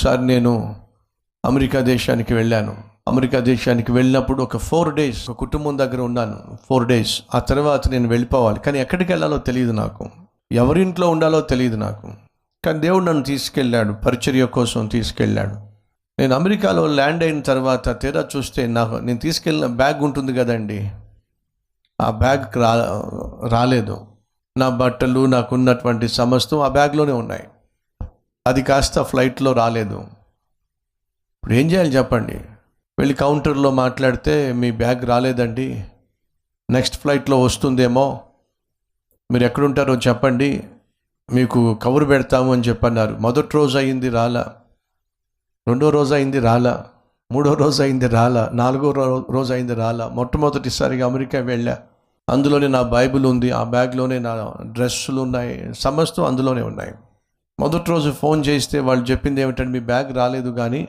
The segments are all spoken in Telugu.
ఒకసారి నేను అమెరికా దేశానికి వెళ్ళాను. అమెరికా దేశానికి వెళ్ళినప్పుడు ఒక ఫోర్ డేస్ ఒక కుటుంబం దగ్గర ఉన్నాను. ఫోర్ డేస్ ఆ తర్వాత నేను వెళ్ళిపోవాలి. కానీ ఎక్కడికి వెళ్ళాలో తెలియదు నాకు. ఎవరింట్లో ఉండాలో తెలియదు నాకు. కానీ దేవుడు నన్ను తీసుకెళ్ళాడు. పరిచర్య కోసం తీసుకెళ్ళాడు. నేను అమెరికాలో ల్యాండ్ అయిన తర్వాత తీరా చూస్తే నాకు నేను తీసుకెళ్ళిన బ్యాగ్ ఉంటుంది కదండి. ఆ బ్యాగ్ రా రాలేదు. నా బట్టలు నాకున్నటువంటి సమస్తం ఆ బ్యాగ్లోనే ఉన్నాయి. అది కాస్త ఫ్లైట్లో రాలేదు. ఇప్పుడు ఏం చేయాలి చెప్పండి? వెళ్ళి కౌంటర్లో మాట్లాడితే మీ బ్యాగ్ రాలేదండి. నెక్స్ట్ ఫ్లైట్లో వస్తుందేమో. మీరు ఎక్కడుంటారో చెప్పండి. మీకు కవర్ పెడతాము అని చెప్పన్నారు. మొదటి రోజు అయింది రాలా. రెండో రోజు అయింది రాలా. మూడో రోజు అయింది రాలా. నాలుగో రో- రోజు అయింది రాలా. మొట్టమొదటిసారిగా అమెరికా వెళ్ళా. అందులోనే నా బైబిల్ ఉంది. ఆ బ్యాగ్లోనే నా డ్రెస్సులు ఉన్నాయి. సమస్తం అందులోనే ఉన్నాయి. మొదటి రోజు ఫోన్ చేస్తే వాళ్ళు చెప్పింది ఏమిటంటే మీ బ్యాగ్ రాలేదు కానీ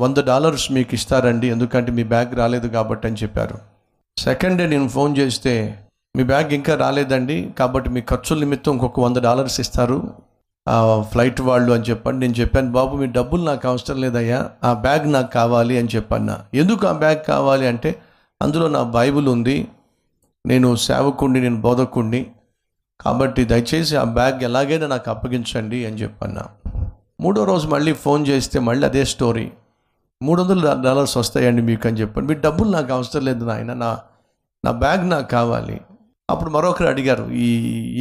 వంద డాలర్స్ మీకు ఇస్తారండి ఎందుకంటే మీ బ్యాగ్ రాలేదు కాబట్టి అని చెప్పారు. సెకండ్ డే నేను ఫోన్ చేస్తే మీ బ్యాగ్ ఇంకా రాలేదండి కాబట్టి మీ ఖర్చుల నిమిత్తం ఇంకొక వంద డాలర్స్ ఇస్తారు ఆ ఫ్లైట్ వాళ్ళు అని చెప్పండి. నేను చెప్పాను బాబు మీ డబ్బులు నాకు అవసరం లేదయ్యా ఆ బ్యాగ్ నాకు కావాలి అని చెప్పన్నా. ఎందుకు ఆ బ్యాగ్ కావాలి? అంటే అందులో నా బైబిల్ ఉంది నేను సేవకుణ్ణి నేను బోధకుణ్ణి కాబట్టి దయచేసి ఆ బ్యాగ్ ఎలాగైనా నాకు అప్పగించండి అని చెప్పన్నా. మూడో రోజు మళ్ళీ ఫోన్ చేస్తే మళ్ళీ అదే స్టోరీ. మూడు వందల డాలర్స్ వస్తాయండి మీకు అని చెప్పండి మీ డబ్బులు నాకు అవసరం లేదు నాయన. నా నా బ్యాగ్ నాకు కావాలి. అప్పుడు మరొకరు అడిగారు ఈ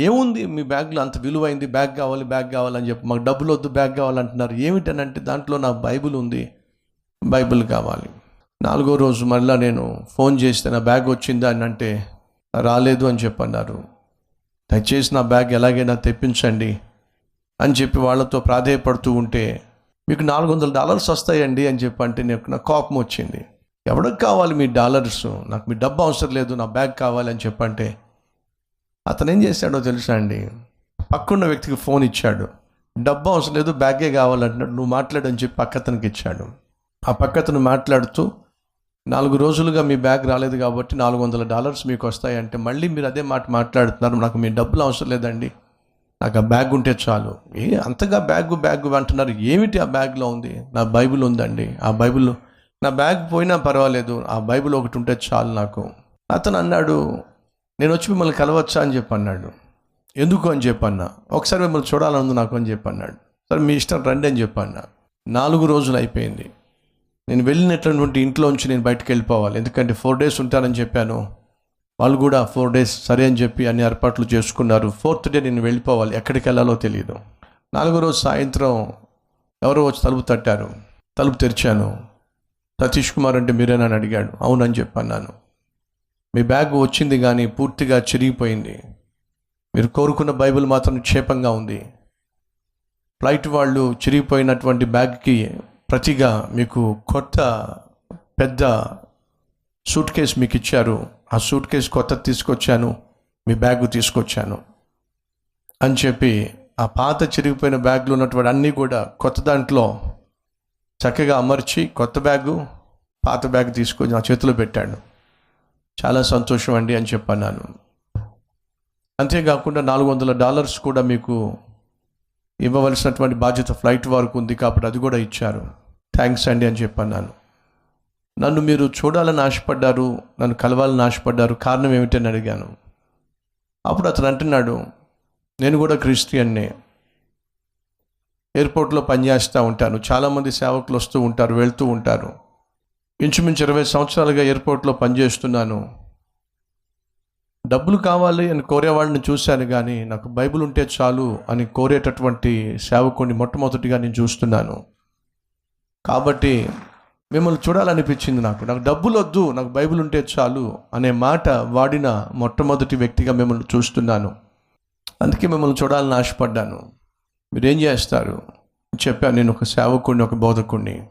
ఏముంది? మీ బ్యాగ్లో అంత విలువైంది? బ్యాగ్ కావాలి బ్యాగ్ కావాలని చెప్పి. మాకు డబ్బులు వద్దు బ్యాగ్ కావాలంటున్నారు. ఏమిటనంటే దాంట్లో నా బైబిల్ ఉంది. బైబిల్ కావాలి. నాలుగో రోజు మళ్ళీ నేను ఫోన్ చేస్తే నా బ్యాగ్ వచ్చిందా అని అంటే రాలేదు అని చెప్పన్నారు. దయచేసి నా బ్యాగ్ ఎలాగైనా తెప్పించండి అని చెప్పి వాళ్ళతో ప్రాధేయపడుతూ ఉంటే మీకు నాలుగు వందల డాలర్స్ వస్తాయండి అని చెప్పి అంటే నాకు నా కోపం వచ్చింది. ఎవరికి కావాలి మీ డాలర్స్? నాకు మీ డబ్బు అవసరం లేదు నా బ్యాగ్ కావాలి అని చెప్పంటే అతను ఏం చేశాడో తెలుసా అండి? పక్కన్న వ్యక్తికి ఫోన్ ఇచ్చాడు. డబ్బు అవసరం లేదు బ్యాగే కావాలంటున్నాడు నువ్వు మాట్లాడని చెప్పి పక్కతనికి ఇచ్చాడు. ఆ పక్కతను మాట్లాడుతూ నాలుగు రోజులుగా మీ బ్యాగ్ రాలేదు కాబట్టి నాలుగు వందల డాలర్స్ మీకు వస్తాయంటే మళ్ళీ మీరు అదే మాట మాట్లాడుతున్నారు. నాకు మీ డబ్బులు అవసరం లేదండి. నాకు ఆ బ్యాగ్ ఉంటే చాలు. ఏ అంతగా బ్యాగ్ బ్యాగ్ అంటున్నారు. ఏమిటి ఆ బ్యాగ్లో ఉంది? నా బైబిల్ ఉందండి. ఆ బైబిల్ నా బ్యాగ్ పోయినా పర్వాలేదు. ఆ బైబిల్ ఒకటి ఉంటే చాలు నాకు. అతను అన్నాడు నేను వచ్చి మిమ్మల్ని కలవచ్చా? అని చెప్పి అన్నాడు. ఎందుకు? అని చెప్పన్నా ఒకసారి మిమ్మల్ని చూడాలని నాకు అని చెప్పి అన్నాడు. సరే మీ ఇష్టం రండి అని చెప్పన్నా నాలుగు రోజులు అయిపోయింది. నేను వెళ్ళినటువంటి ఇంట్లోంచి నేను బయటకు వెళ్ళిపోవాలి. ఎందుకంటే ఫోర్ డేస్ ఉంటానని చెప్పాను. వాళ్ళు కూడా ఫోర్ డేస్ సరే అని చెప్పి అన్ని ఏర్పాట్లు చేసుకున్నారు. ఫోర్త్ డే నేను వెళ్ళిపోవాలి. ఎక్కడికి వెళ్ళాలో తెలియదు నాలుగో రోజు సాయంత్రం ఎవరో వచ్చి తలుపు తట్టారు. తలుపు తెరిచాను. సతీష్ కుమార్ అంటే మీరేనా అని అడిగాడు. అవునని చెప్పన్నాను. మీ బ్యాగ్ వచ్చింది కానీ పూర్తిగా చిరిగిపోయింది. మీరు కోరుకున్న బైబిల్ మాత్రం క్షేపంగా ఉంది. ఫ్లైట్ వాళ్ళు చిరిగిపోయినటువంటి బ్యాగ్కి ప్రతిగా మీకు కొత్త పెద్ద సూట్ కేస్ మీకు ఇచ్చారు. ఆ సూట్ కేస్ కొత్త తీసుకొచ్చాను. మీ బ్యాగ్ తీసుకొచ్చాను. అని చెప్పి ఆ పాత చిరిగిపోయిన బ్యాగ్లో ఉన్నటువంటి అన్నీ కూడా కొత్త దాంట్లో చక్కగా అమర్చి కొత్త బ్యాగు పాత బ్యాగ్ తీసుకొని నా చేతిలో పెట్టాడు. చాలా సంతోషం అండి అని చెప్పన్నాను. అంతేకాకుండా నాలుగు వందల డాలర్స్ కూడా మీకు ఇవ్వవలసినటువంటి బాధ్యత ఫ్లైట్ వరకు ఉంది కాబట్టి అది కూడా ఇచ్చారు. థ్యాంక్స్ అండి అని చెప్పన్నాను. నన్ను మీరు చూడాలని ఆశపడ్డారు నన్ను కలవాలని ఆశపడ్డారు. కారణం ఏమిటని అడిగాను. అప్పుడు అతను అంటున్నాడు నేను కూడా క్రిస్టియన్నే. ఎయిర్పోర్ట్లో పనిచేస్తూ ఉంటాను. చాలామంది సేవకులు వస్తూ ఉంటారు వెళ్తూ ఉంటారు. ఇంచుమించు ఇరవై సంవత్సరాలుగా ఎయిర్పోర్ట్లో పనిచేస్తున్నాను డబ్బులు కావాలి అని కోరేవాడిని చూశాను కానీ నాకు బైబిల్ ఉంటే చాలు అని కోరేటటువంటి సేవకుని మొట్టమొదటిగా నేను చూస్తున్నాను. కాబట్టి మిమ్మల్ని చూడాలనిపించింది నాకు. నాకు డబ్బులు వద్దు నాకు బైబిల్ ఉంటే చాలు అనే మాట వాడిన మొట్టమొదటి వ్యక్తిగా మిమ్మల్ని చూస్తున్నాను. అందుకే మిమ్మల్ని చూడాలని ఆశపడ్డాను. మీరేం చేస్తారు? చెప్పాను నేను ఒక సేవకుడిని ఒక బోధకుడిని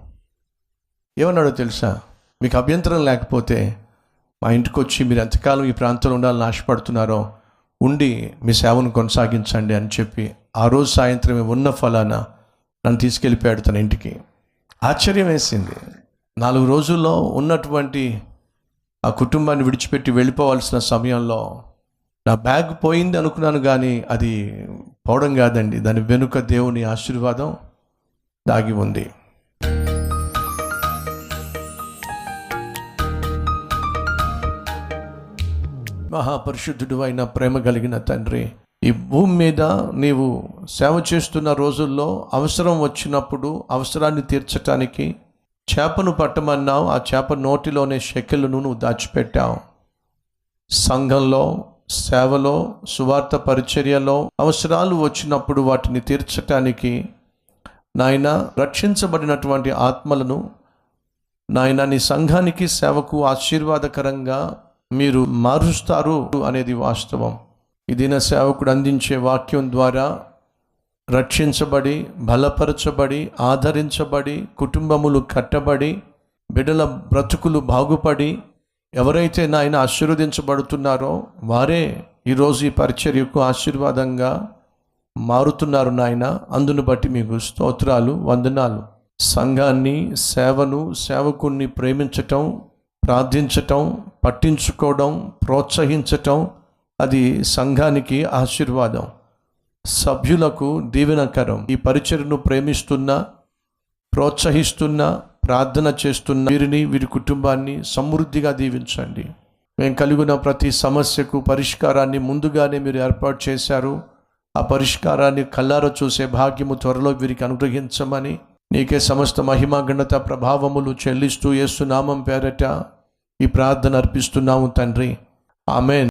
ఏమన్నాడో తెలుసా? మీకు అభ్యంతరం లేకపోతే మా ఇంటికి వచ్చి మీరు ఎంతకాలం ఈ ప్రాంతంలో ఉండాలని ఆశపడుతున్నారో ఉండి మీ సేవను కొనసాగించండి అని చెప్పి ఆ రోజు సాయంత్రమే ఉన్న ఫలాన నన్ను తీసుకెళ్ళిపోయాడు తన ఇంటికి. ఆశ్చర్యం వేసింది. నాలుగు రోజుల్లో ఉన్నటువంటి ఆ కుటుంబాన్ని విడిచిపెట్టి వెళ్ళిపోవాల్సిన సమయంలో నా బ్యాగ్ పోయింది అనుకున్నాను కానీ అది పోవడం కాదండి. దాని వెనుక దేవుని ఆశీర్వాదం దాగి ఉంది. మహాపరిశుద్ధుడు అయిన ప్రేమ కలిగిన తండ్రి ఈ భూమి మీద నీవు సేవ చేస్తున్న రోజుల్లో అవసరం వచ్చినప్పుడు అవసరాన్ని తీర్చటానికి చేపను పట్టమన్నావు ఆ చేప నోటిలోనే షెకెలను నువ్వు దాచిపెట్టావు. సంఘంలో సేవలో సువార్త పరిచర్యలో అవసరాలు వచ్చినప్పుడు వాటిని తీర్చటానికి నాయన రక్షించబడినటువంటి ఆత్మలను నాయన నీ సంఘానికి సేవకు ఆశీర్వాదకరంగా మీరు మారుస్తారు అనేది వాస్తవం. ఈ దిన సేవకుడు అందించే వాక్యం ద్వారా రక్షించబడి బలపరచబడి ఆదరించబడి కుటుంబములు కట్టబడి బిడల బ్రతుకులు బాగుపడి ఎవరైతే నాయన ఆశీర్వదించబడుతున్నారో వారే ఈరోజు ఈ పరిచర్యకు ఆశీర్వాదంగా మారుతున్నారు నాయన. అందును బట్టి మీకు స్తోత్రాలు వందనాలు. సంఘాన్ని సేవను సేవకుణ్ణి ప్రేమించటం ప్రార్థించటం పట్టించుకోవడం ప్రోత్సహించటం అది సంఘానికి ఆశీర్వాదం. సభ్యులకు దీవెనకరం. ఈ పరిచయను ప్రేమిస్తున్న ప్రోత్సహిస్తున్న ప్రార్థన చేస్తున్న వీరిని వీరి కుటుంబాన్ని సమృద్ధిగా దీవించండి. మేము కలిగిన ప్రతి సమస్యకు పరిష్కారాన్ని ముందుగానే మీరు ఏర్పాటు చేశారు. ఆ పరిష్కారాన్ని కల్లార చూసే భాగ్యము త్వరలో వీరికి అనుగ్రహించమని నీకే సమస్త మహిమ గణత ప్రభావములు చెల్లిస్తూ యేసు నామం పేరట ఈ ప్రార్థన అర్పిస్తున్నాము తండ్రి. ఆమెన్.